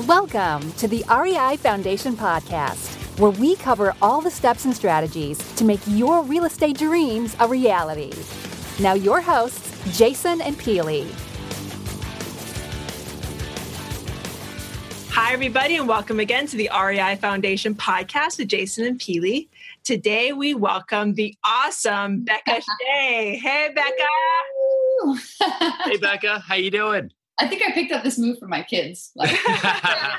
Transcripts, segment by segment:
Welcome to the REI Foundation Podcast, where we cover all the steps and strategies to make your real estate dreams a reality. Now, your hosts, Jason and Peely. Hi, everybody, and welcome again to the REI Foundation podcast with Jason and Peely. Today, we welcome the awesome Becca Shea. Hey, Becca. hey, Becca. How you doing? I think I picked up this move from my kids. Like, I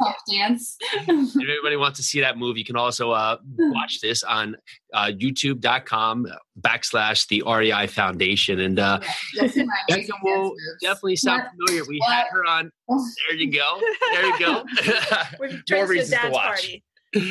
like dance. if anybody wants to see that move, you can also uh, watch this on uh, youtube.com backslash the REI Foundation. And uh, Becca will definitely sound familiar. We what? had her on. There you go. There you go. More reasons to watch. Party.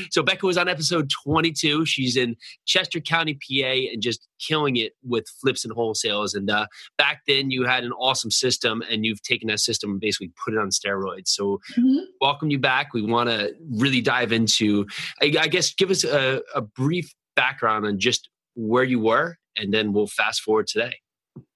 So Becca was on episode 22. She's in Chester County, PA, and just killing it with flips and wholesales. And uh, back then, you had an awesome system, and you've taken that system and basically put it on steroids. So, mm-hmm. welcome you back. We want to really dive into, I, I guess, give us a, a brief background on just where you were, and then we'll fast forward today.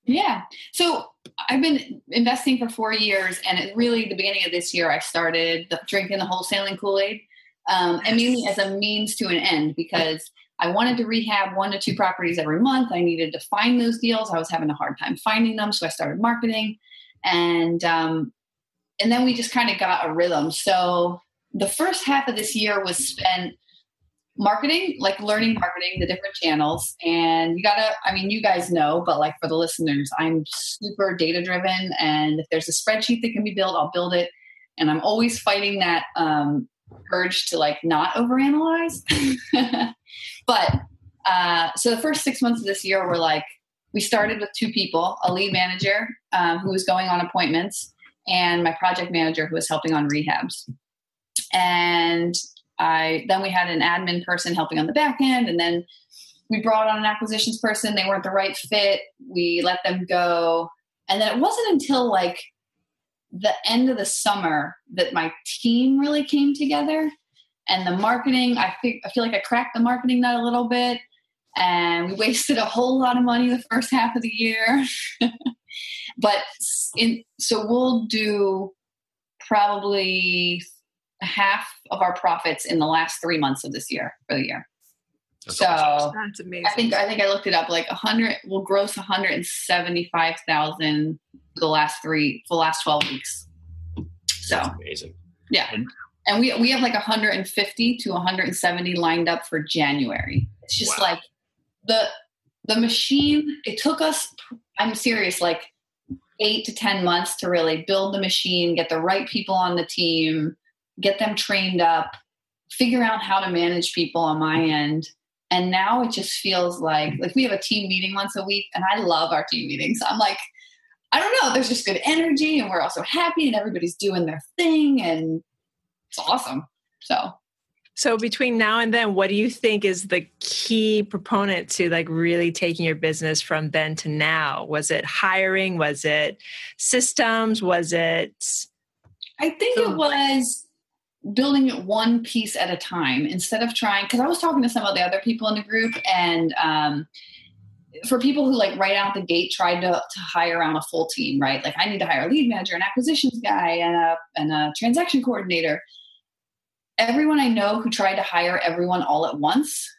Yeah. So I've been investing for four years, and it really the beginning of this year, I started the, drinking the wholesaling Kool Aid um, and mainly as a means to an end because I wanted to rehab one to two properties every month. I needed to find those deals. I was having a hard time finding them, so I started marketing, and um, and then we just kind of got a rhythm. So the first half of this year was spent marketing, like learning marketing, the different channels. And you gotta, I mean, you guys know, but like for the listeners, I'm super data driven. And if there's a spreadsheet that can be built, I'll build it. And I'm always fighting that um, urge to like not overanalyze. but uh, so the first six months of this year were like we started with two people: a lead manager um, who was going on appointments, and my project manager who was helping on rehabs. And I then we had an admin person helping on the back end, and then we brought on an acquisitions person. They weren't the right fit. We let them go, and then it wasn't until like the end of the summer that my team really came together and the marketing I feel, I feel like i cracked the marketing nut a little bit and we wasted a whole lot of money the first half of the year but in so we'll do probably half of our profits in the last three months of this year for the year that's so awesome. that's amazing. I think I think I looked it up. Like a hundred, we'll gross one hundred and seventy five thousand the last three the last 12 weeks. So That's amazing. yeah. And we we have like 150 to 170 lined up for january. It's just wow. like the the machine it took us i'm serious like eight to ten months to really build the machine get the right people on the team get them trained up figure out how to manage people on my end. And now it just feels like like we have a team meeting once a week and i love our team meetings. I'm like I don't know, there's just good energy and we're also happy and everybody's doing their thing and it's awesome. So so between now and then, what do you think is the key proponent to like really taking your business from then to now? Was it hiring? Was it systems? Was it I think it was building it one piece at a time instead of trying because I was talking to some of the other people in the group and um for people who like right out the gate tried to, to hire on a full team, right? Like I need to hire a lead manager, an acquisitions guy, and a and a transaction coordinator. Everyone I know who tried to hire everyone all at once,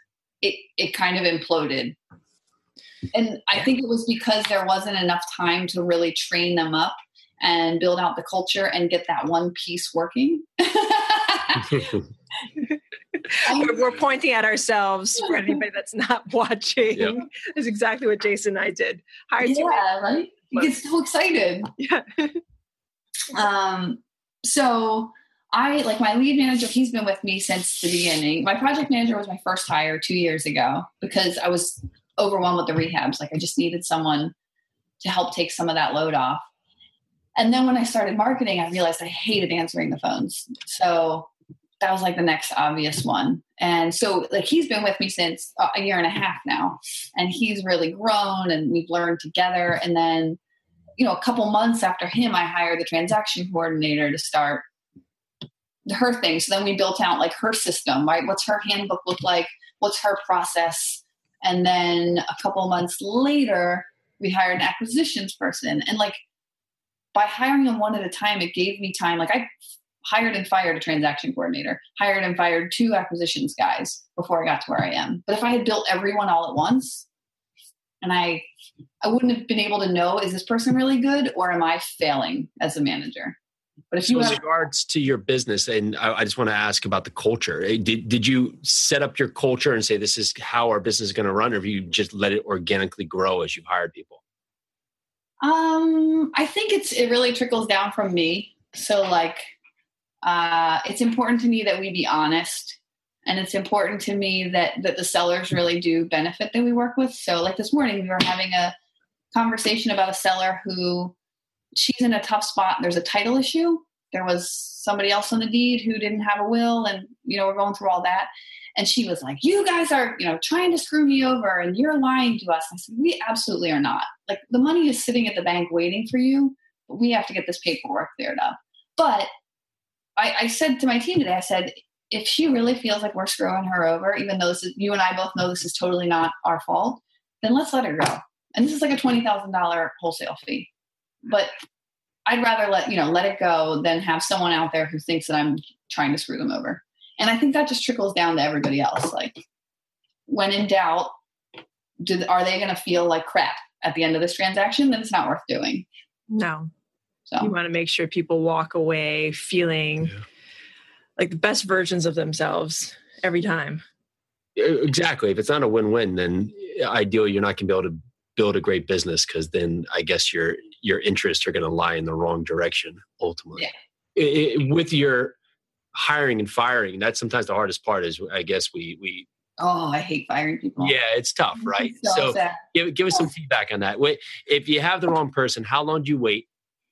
it it kind of imploded. And I think it was because there wasn't enough time to really train them up and build out the culture and get that one piece working. we're, we're, pointing at ourselves for anybody that's not watching. Yep. Is exactly what Jason and I did. Hired yeah, right. You get so excited. Yeah. um. So I like my lead manager. He's been with me since the beginning. My project manager was my first hire two years ago because I was overwhelmed with the rehabs. Like I just needed someone to help take some of that load off. And then when I started marketing, I realized I hated answering the phones. So that was like the next obvious one. And so like he's been with me since uh, a year and a half now and he's really grown and we've learned together and then you know a couple months after him I hired the transaction coordinator to start her thing. So then we built out like her system, right? What's her handbook look like? What's her process? And then a couple months later, we hired an acquisitions person. And like by hiring them one at a time, it gave me time. Like I hired and fired a transaction coordinator, hired and fired two acquisitions guys before I got to where I am. But if I had built everyone all at once, and I I wouldn't have been able to know is this person really good or am I failing as a manager? But if so you have, regards to your business, and I, I just want to ask about the culture. Eh, did did you set up your culture and say this is how our business is going to run, or have you just let it organically grow as you've hired people? Um, I think it's it really trickles down from me. So like, uh, it's important to me that we be honest, and it's important to me that that the sellers really do benefit that we work with. So like this morning, we were having a conversation about a seller who she's in a tough spot. There's a title issue. There was somebody else on the deed who didn't have a will, and you know we're going through all that. And she was like, "You guys are, you know, trying to screw me over, and you're lying to us." I said, "We absolutely are not. Like the money is sitting at the bank waiting for you, but we have to get this paperwork cleared up." But I, I said to my team today, I said, if she really feels like we're screwing her over, even though this is, you and I both know this is totally not our fault, then let's let her go. And this is like a twenty thousand dollar wholesale fee but I'd rather let you know let it go than have someone out there who thinks that I'm trying to screw them over. And I think that just trickles down to everybody else. Like when in doubt, do, are they going to feel like crap at the end of this transaction? Then it's not worth doing. No. So you want to make sure people walk away feeling yeah. like the best versions of themselves every time. Exactly. If it's not a win-win, then uh, ideally you're not going to be able to build a great business because then I guess your your interests are going to lie in the wrong direction ultimately. Yeah. It, it, with your hiring and firing, that's sometimes the hardest part. Is I guess we we. Oh, I hate firing people. Yeah, it's tough, right? so, so give give us some feedback on that. Wait, if you have the wrong person, how long do you wait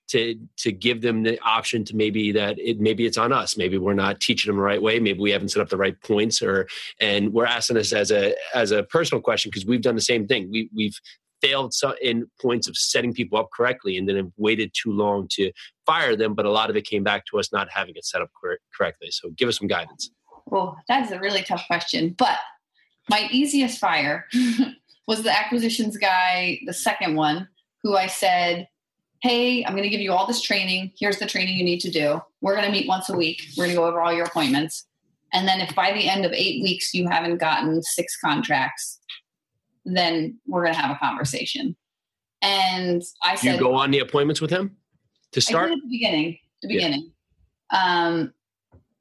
to to give them the option to maybe that it maybe it's on us maybe we're not teaching them the right way maybe we haven't set up the right points or and we're asking this as a as a personal question because we've done the same thing we we've failed in points of setting people up correctly and then have waited too long to fire them. But a lot of it came back to us not having it set up cor- correctly. So give us some guidance. Well, that's a really tough question. But my easiest fire was the acquisitions guy, the second one, who I said, Hey, I'm going to give you all this training. Here's the training you need to do. We're going to meet once a week. We're going to go over all your appointments. And then if by the end of eight weeks you haven't gotten six contracts, then we're going to have a conversation. And I said, You go on the appointments with him to start? at the beginning. The beginning. Yeah. Um,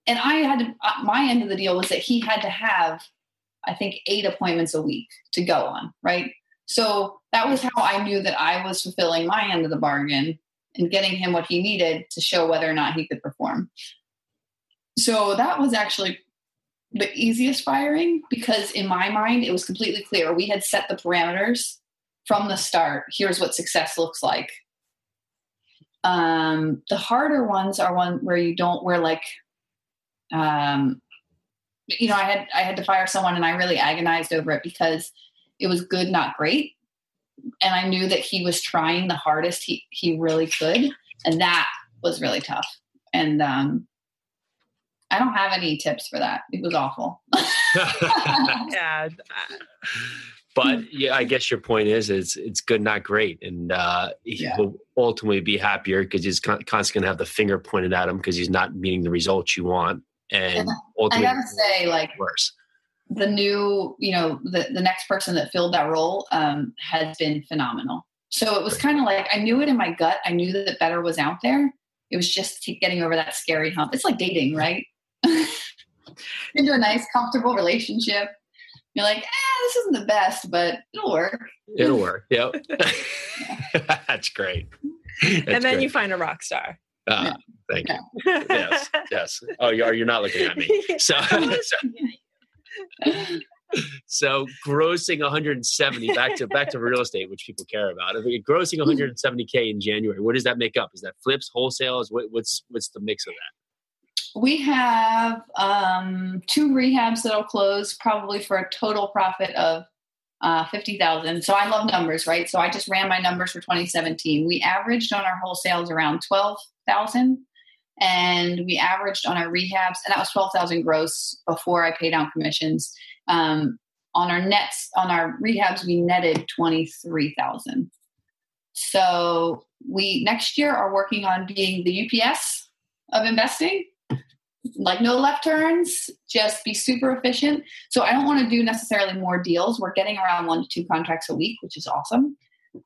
and I had to, uh, my end of the deal was that he had to have, I think, eight appointments a week to go on, right? So that was how I knew that I was fulfilling my end of the bargain and getting him what he needed to show whether or not he could perform. So that was actually the easiest firing because in my mind it was completely clear. We had set the parameters from the start. Here's what success looks like. Um, the harder ones are one where you don't where like um, you know i had i had to fire someone and i really agonized over it because it was good not great and i knew that he was trying the hardest he he really could and that was really tough and um, I don't have any tips for that. It was awful. yeah. But yeah, I guess your point is it's it's good, not great, and uh, yeah. will ultimately be happier because he's constantly going to have the finger pointed at him because he's not meeting the results you want, and ultimately, I gotta say, like worse. The new, you know, the the next person that filled that role um, has been phenomenal. So it was kind of like I knew it in my gut. I knew that better was out there. It was just getting over that scary hump. It's like dating, right? into a nice, comfortable relationship. You're like, eh, this isn't the best, but it'll work. It'll work. Yep. That's great. That's and then great. you find a rock star. Uh, Thank you. yes. Yes. Oh, you're, you're not looking at me. So, so, so grossing 170 back to back to real estate, which people care about. If you're grossing 170k in January, what does that make up? Is that flips, wholesales? What, what's what's the mix of that? We have um, two rehabs that'll close probably for a total profit of uh, 50,000. So I love numbers, right? So I just ran my numbers for 2017. We averaged on our wholesales around 12,000 and we averaged on our rehabs, and that was 12,000 gross before I paid out commissions. Um, on our nets, on our rehabs, we netted 23,000. So we next year are working on being the UPS of investing like no left turns, just be super efficient. So I don't want to do necessarily more deals. We're getting around one to two contracts a week, which is awesome.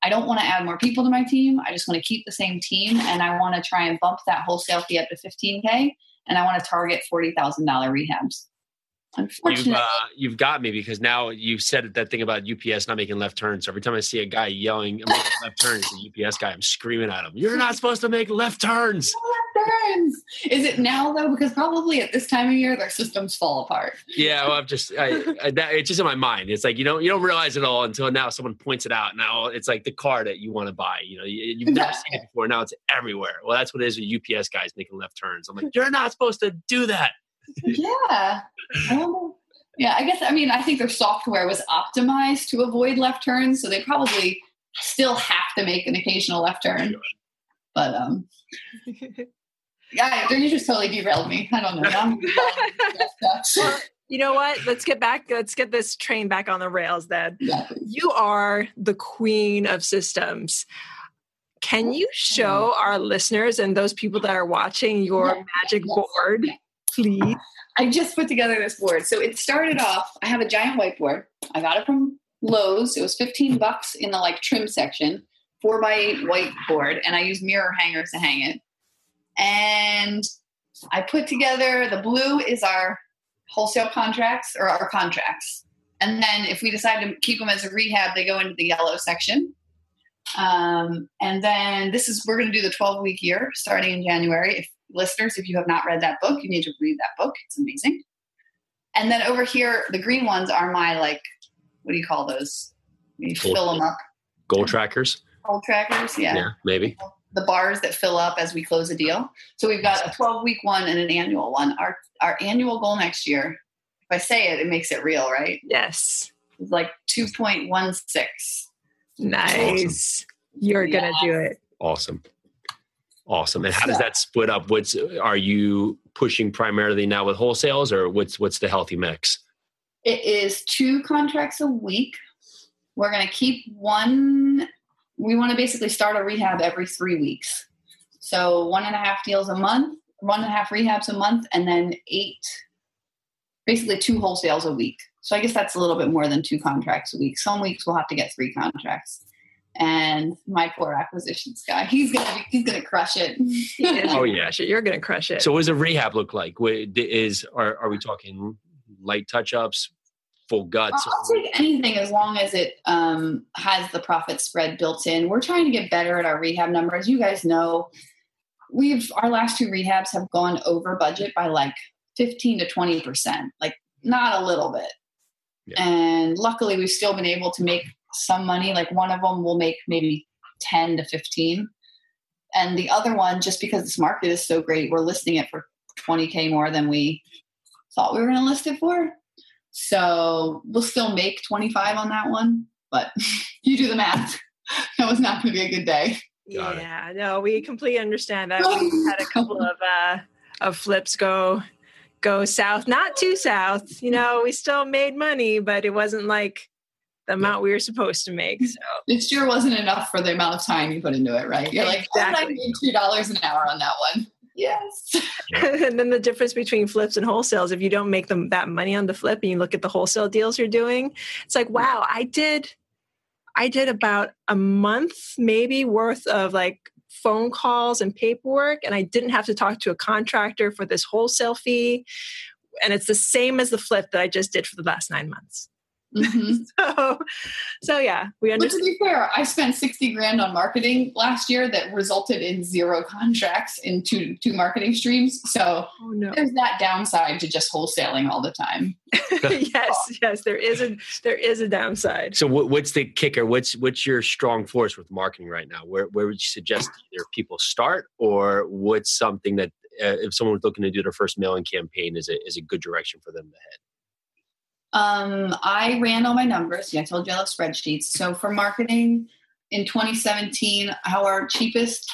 I don't want to add more people to my team. I just want to keep the same team and I want to try and bump that wholesale fee up to 15K and I want to target $40,000 rehabs. You've, uh, you've got me because now you've said that thing about UPS not making left turns. So every time I see a guy yelling left turns, the UPS guy, I'm screaming at him. You're not supposed to make left turns. left. Is it now though? Because probably at this time of year, their systems fall apart. Yeah, well, I'm just, I, I, that, it's just in my mind. It's like you don't, you don't realize it all until now someone points it out. Now it's like the car that you want to buy. You know, you, have never seen it before. Now it's everywhere. Well, that's what it is with UPS guys making left turns. I'm like, you're not supposed to do that yeah. yeah, I guess, I mean, I think their software was optimized to avoid left turns, so they probably still have to make an occasional left turn. But, um, yeah, you just totally derailed me. I don't know. you know what? Let's get back. Let's get this train back on the rails. Then yeah, you are the queen of systems. Can you show mm-hmm. our listeners and those people that are watching your yeah, magic yes. board? please? I just put together this board. So it started off, I have a giant whiteboard. I got it from Lowe's. It was 15 bucks in the like trim section, four by eight whiteboard, and I use mirror hangers to hang it. And I put together the blue is our wholesale contracts or our contracts. And then if we decide to keep them as a rehab, they go into the yellow section. Um, and then this is, we're going to do the 12 week year starting in January. If listeners, if you have not read that book, you need to read that book. It's amazing. And then over here, the green ones are my like, what do you call those? You goal, fill them up. Goal trackers. Goal trackers, yeah. Yeah, maybe. The bars that fill up as we close a deal. So we've got a 12 week one and an annual one. Our our annual goal next year, if I say it, it makes it real, right? Yes. It's like 2.16. Nice. Awesome. You're yeah. gonna do it. Awesome. Awesome. And how does that split up? What's are you pushing primarily now with wholesales or what's what's the healthy mix? It is two contracts a week. We're going to keep one. We want to basically start a rehab every three weeks. So one and a half deals a month, one and a half rehabs a month, and then eight, basically two wholesales a week. So I guess that's a little bit more than two contracts a week. Some weeks we'll have to get three contracts and my poor acquisitions guy. He's gonna be, he's gonna crush it. oh yeah, you're gonna crush it. So, what does a rehab look like? Is are are we talking light touch ups, full guts? I'll take anything as long as it um, has the profit spread built in. We're trying to get better at our rehab numbers. You guys know, we've our last two rehabs have gone over budget by like fifteen to twenty percent, like not a little bit. Yeah. And luckily, we've still been able to make some money. Like one of them will make maybe 10 to 15. And the other one, just because this market is so great, we're listing it for 20K more than we thought we were going to list it for. So we'll still make 25 on that one, but you do the math. that was not going to be a good day. yeah, no, we completely understand that. We had a couple of uh, of flips go go south, not too south. You know, we still made money, but it wasn't like the amount we were supposed to make. So it sure wasn't enough for the amount of time you put into it, right? You're like, exactly. I two dollars an hour on that one. Yes. and then the difference between flips and wholesales, if you don't make them that money on the flip and you look at the wholesale deals you're doing, it's like, wow, I did I did about a month maybe worth of like phone calls and paperwork and I didn't have to talk to a contractor for this wholesale fee. And it's the same as the flip that I just did for the last nine months. Mm-hmm. so, so yeah, we understand. But to be fair, I spent sixty grand on marketing last year that resulted in zero contracts in two two marketing streams. So oh, no. there's that downside to just wholesaling all the time. yes, yes, there is a there is a downside. So what, what's the kicker? What's what's your strong force with marketing right now? Where where would you suggest either people start, or what's something that uh, if someone was looking to do their first mailing campaign is a is a good direction for them to head? Um, I ran all my numbers. Yeah, I told you I love spreadsheets. So for marketing in 2017, our cheapest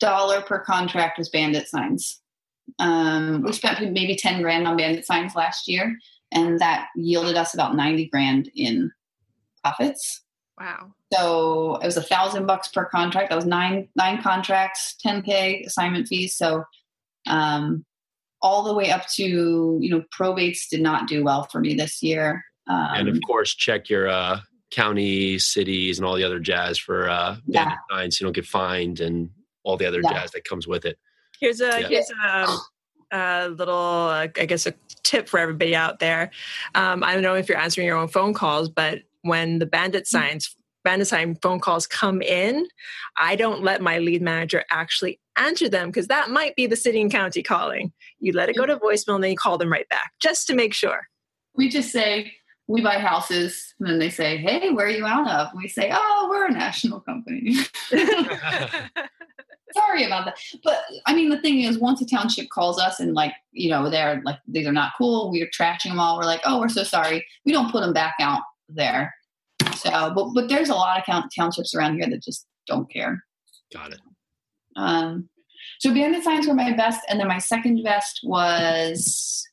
dollar per contract was bandit signs. Um, we spent maybe 10 grand on bandit signs last year, and that yielded us about 90 grand in profits. Wow. So it was a thousand bucks per contract. That was nine nine contracts, 10k assignment fees. So um, all the way up to you know probates did not do well for me this year. Um, and of course, check your uh, county, cities, and all the other jazz for uh, Yeah. signs. So you don't get fined and all the other Yeah. jazz that comes with it. Here's a Yeah. here's a, a little, uh, I guess, a tip for everybody out there. Um, I don't know if you're answering your own phone calls, but when the bandit signs bandit sign phone calls come in, I don't let my lead manager actually answer them because that might be the city and county calling. You let it go to voicemail and then you call them right back just to make sure. we just say we buy houses, and then they say, "Hey, where are you out of?" We say, "Oh, we're a national company." Sorry about that. But I mean, the thing is, once a township calls us and like, you know, they're like, these are not cool. We're trashing them all. We're like, oh, we're so sorry. We don't put them back out there. So, but but there's a lot of count- townships around here that just don't care. Got it. Um, so bandit signs were my best, and then my second best was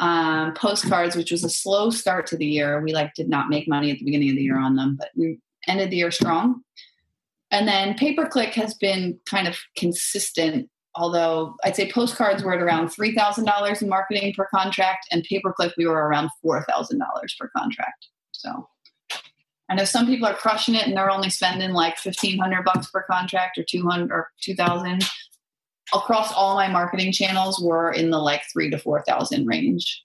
um, postcards, which was a slow start to the year. We like did not make money at the beginning of the year on them, but we ended the year strong. And then pay per click has been kind of consistent, although I'd say postcards were at around three thousand dollars in marketing per contract, and pay per click we were around four thousand dollars per contract. So. I know some people are crushing it and they're only spending like fifteen hundred bucks per contract or two hundred or two thousand. Across all my marketing channels, we're in the like three to four thousand range.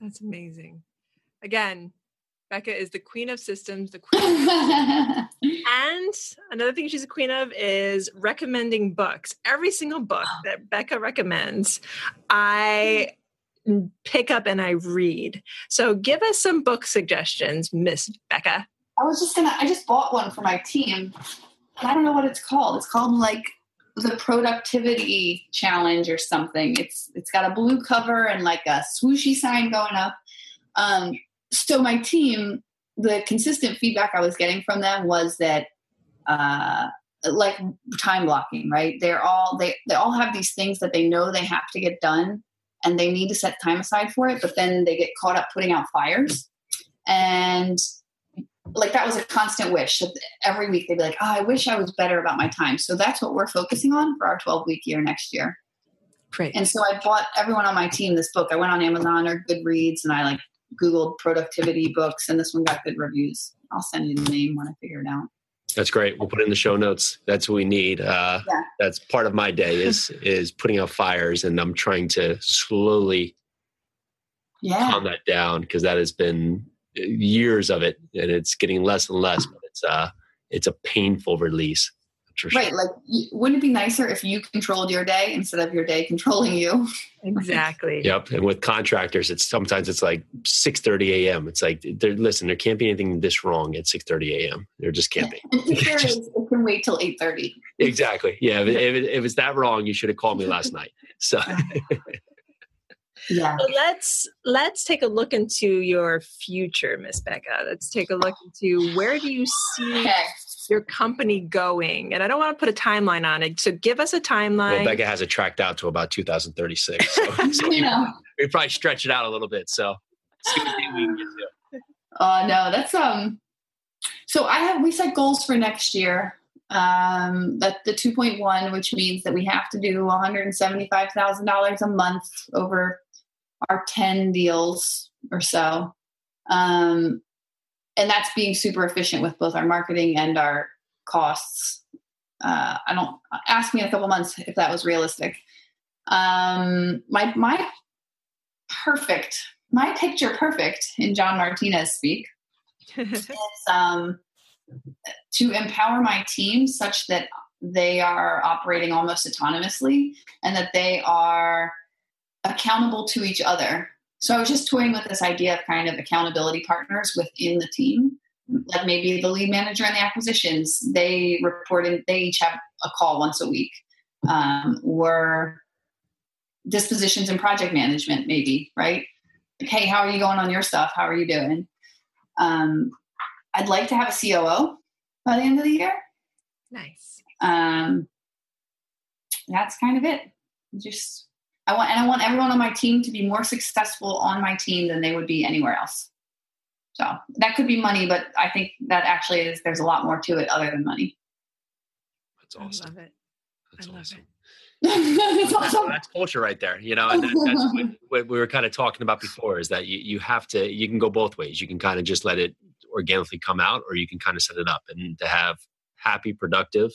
That's amazing. Again, Becca is the queen of systems, the queen And another thing she's a queen of is recommending books. Every single book oh. that Becca recommends, I pick up and I read. So give us some book suggestions, Miss Becca. I was just gonna. I just bought one for my team. I don't know what it's called. It's called like the productivity challenge or something. It's it's got a blue cover and like a swooshy sign going up. Um, so my team, the consistent feedback I was getting from them was that uh, like time blocking. Right? They're all they they all have these things that they know they have to get done, and they need to set time aside for it. But then they get caught up putting out fires, and like that was a constant wish. So every week they'd be like, "Oh, I wish I was better about my time." So that's what we're focusing on for our 12 week year next year. Great. And so I bought everyone on my team this book. I went on Amazon or Goodreads and I like Googled productivity books, and this one got good reviews. I'll send you the name when I figure it out. That's great. We'll put it in the show notes. That's what we need. Uh, Yeah. That's part of my day is is putting out fires, and I'm trying to slowly Yeah. calm that down because that has been years of it, and it's getting less and less. But it's uh, it's a painful release. Sure. Right. Like, wouldn't it be nicer if you controlled your day instead of your day controlling you? Exactly. Yep. And with contractors, it's sometimes it's like 6:30 a.m. It's like there. Listen, there can't be anything this wrong at 6:30 a.m. There just can't be. And if there is, it can wait till 8.30. Exactly. Yeah. If, if, it- if it's that wrong, you should have called me last night. So Yeah. So let's let's take a look into your future, Miss Becca. Let's take a look into where do you see Okay. your company going? And I don't want to put a timeline on it. So give us a timeline. well, Becca has it tracked out to about 2036. So, so You know. we probably stretch it out a little bit. So see what day we can get to. Uh, no, that's um. So I have we set goals for next year. Um, that the 2.1, which means that we have to do 175 thousand dollars a month over our 10 deals or so. Um, and that's being super efficient with both our marketing and our costs. Uh, I don't ask me in a couple months if that was realistic. Um, my my perfect my picture perfect in John Martinez speak is um, to empower my team such that they are operating almost autonomously and that they are accountable to each other. So I was just toying with this idea of kind of accountability partners within the team. Like maybe the lead manager and the acquisitions, they report in, they each have a call once a week. Um, or dispositions and project management, maybe, right? Like, hey, how are you going on your stuff? How are you doing? Um, I'd like to have a COO by the end of the year. nice. Um, that's kind of it. Just I want, and I want everyone on my team to be more successful on my team than they would be anywhere else. So that could be money, but I think that actually is there's a lot more to it other than money. That's I awesome. love it. That's I love awesome. it. it's awesome. That's culture right there, you know. And that, that's what, what we were kind of talking about before is that you, you have to you can go both ways. You can kind of just let it organically come out, or you can kind of set it up and to have happy, productive,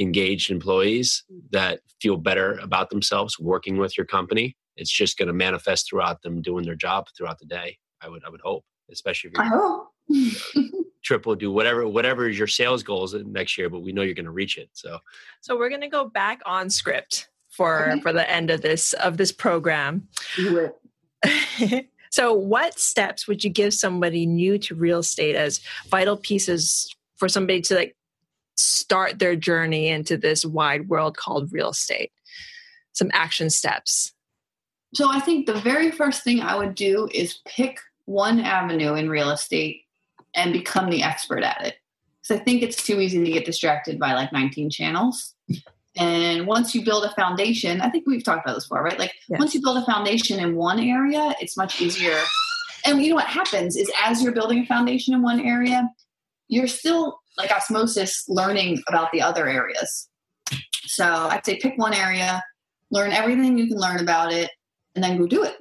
engaged employees that feel better about themselves working with your company. It's just going to manifest throughout them doing their job throughout the day. I would I would hope, especially if you're I hope. triple do whatever whatever is your sales goals next year but we know you're going to reach it so so we're going to go back on script for okay. for the end of this of this program so what steps would you give somebody new to real estate as vital pieces for somebody to like start their journey into this wide world called real estate some action steps so i think the very first thing i would do is pick one avenue in real estate and become the expert at it. Because I think it's too easy to get distracted by like 19 channels. And once you build a foundation, I think we've talked about this before, right? Like yes. once you build a foundation in one area, it's much easier. And you know what happens is as you're building a foundation in one area, you're still like osmosis learning about the other areas. So I'd say pick one area, learn everything you can learn about it, and then go do it.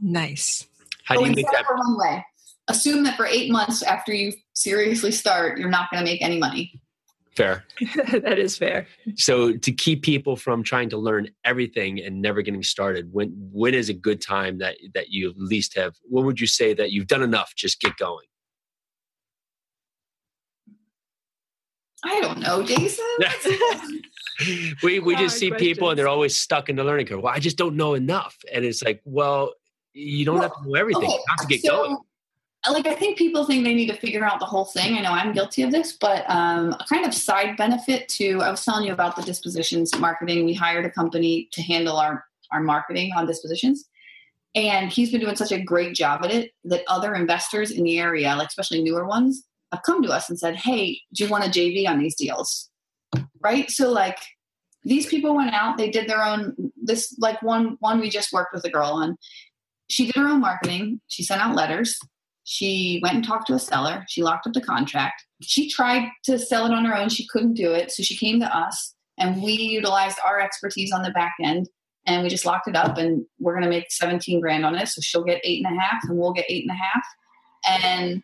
Nice. How do you make that? One way assume that for eight months after you seriously start, you're not going to make any money. Fair. that is fair. So to keep people from trying to learn everything and never getting started, when when is a good time that that you at least have? When would you say that you've done enough? Just get going. I don't know, Jason. we we just see questions. people and they're always stuck in the learning curve. Well, I just don't know enough, and it's like, well, you don't well, have to know everything. Okay, you have to get so, going like I think people think they need to figure out the whole thing. I know I'm guilty of this, but um, a kind of side benefit to I was telling you about the dispositions marketing. We hired a company to handle our our marketing on dispositions, and he's been doing such a great job at it that other investors in the area, like especially newer ones, have come to us and said, "Hey, do you want a JV on these deals?" Right. So like these people went out, they did their own. This like one one we just worked with a girl on. She did her own marketing. She sent out letters she went and talked to a seller. She locked up the contract. She tried to sell it on her own. She couldn't do it. So she came to us and we utilized our expertise on the back end and we just locked it up and we're going to make 17 grand on it. So she'll get eight and a half and we'll get eight and a half. And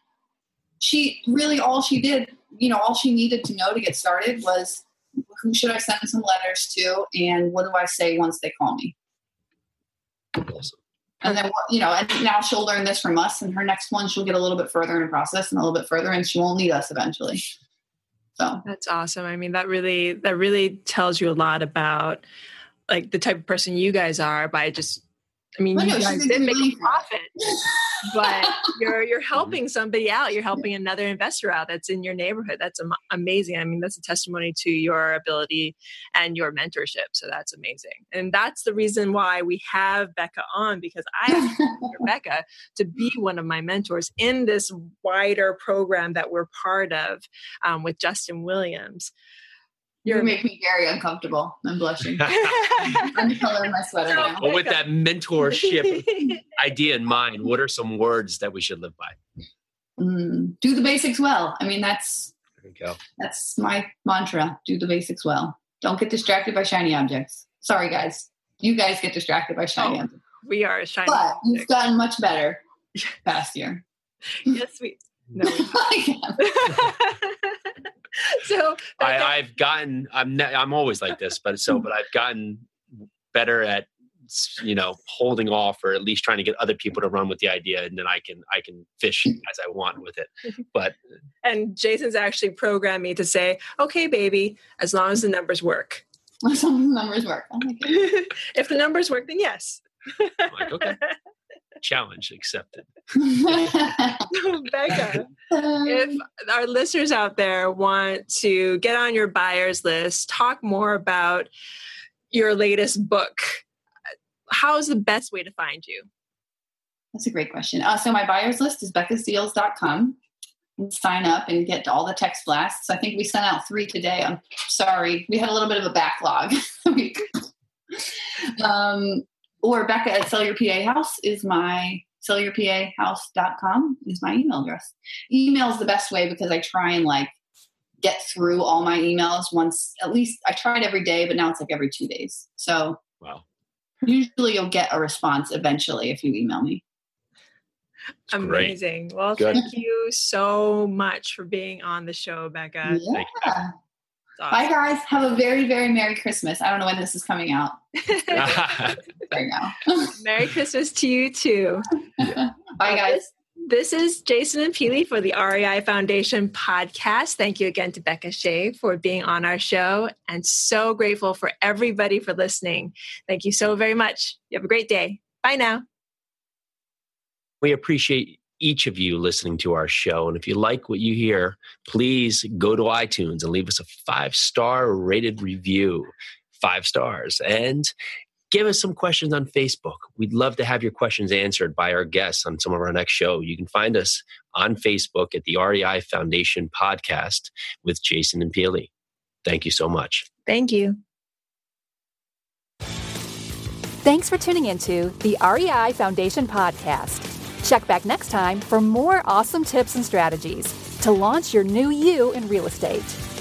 she really, all she did, you know, all she needed to know to get started was who should I send some letters to and what do I say once they call me? Awesome. And then you know and now she'll learn this from us and her next one she'll get a little bit further in the process and a little bit further and she won't need us eventually. So. That's awesome. I mean that really that really tells you a lot about like the type of person you guys are by just I mean, well, you no, guys did make a profit, but you're you're helping somebody out. You're helping another investor out that's in your neighborhood. That's am- amazing. I mean, that's a testimony to your ability and your mentorship. So that's amazing, and that's the reason why we have Becca on because I asked Becca to be one of my mentors in this wider program that we're part of um, with Justin Williams. You make me very uncomfortable. I'm blushing. I'm the color of my sweater now. Well, with that mentorship idea in mind, what are some words that we should live by? Mm, do the basics well. I mean, that's there you go. That's my mantra. Do the basics well. Don't get distracted by shiny objects. Sorry, guys. You guys get distracted by shiny oh, objects. We are shiny. But objects. you've gotten much better past year. yes, we. No. We so I, have gotten I'm ne- I'm always like this, but so but I've gotten better at you know holding off or at least trying to get other people to run with the idea and then i can i can fish as i want with it. But and jason's actually programmed me to say okay baby as long as the numbers work. As long as the numbers work. Oh if the numbers work then yes. Like, okay challenge accepted. Becca, if our listeners out there want to get on your buyers list, talk more about your latest book, how is the best way to find you? That's a great question. Uh, so my buyers list is beccasdeals.com. Sign up and get all the text blasts. I think we sent out three today. I'm sorry. We had a little bit of a backlog. um, or Becca at Sell Your PA House is my sellyourpahouse.com is my email address. Email is the best way because I try and like get through all my emails once at least I tried every day, but now it's like every two days. So wow. Usually you'll get a response eventually if you email me. It's Amazing. Great. Well, Good. thank you so much for being on the show, Becca. Yeah. Awesome. Bye, guys. Have a very, very Merry Christmas. I don't know when this is coming out. right now. Merry Christmas to you, too. Bye, guys. This is Jason and Peely for the REI Foundation podcast. Thank you again to Becca Shea for being on our show and so grateful for everybody for listening. Thank you so very much. You have a great day. Bye now. We appreciate each of you listening to our show. And if you like what you hear, please go to iTunes and leave us a five star rated review. Five stars. And give us some questions on Facebook. We'd love to have your questions answered by our guests on some of our next show. You can find us on Facebook at the REI Foundation Podcast with Jason and Peely. Thank you so much. Thank you. Thanks for tuning into the REI Foundation Podcast. Check back next time for more awesome tips and strategies to launch your new you in real estate.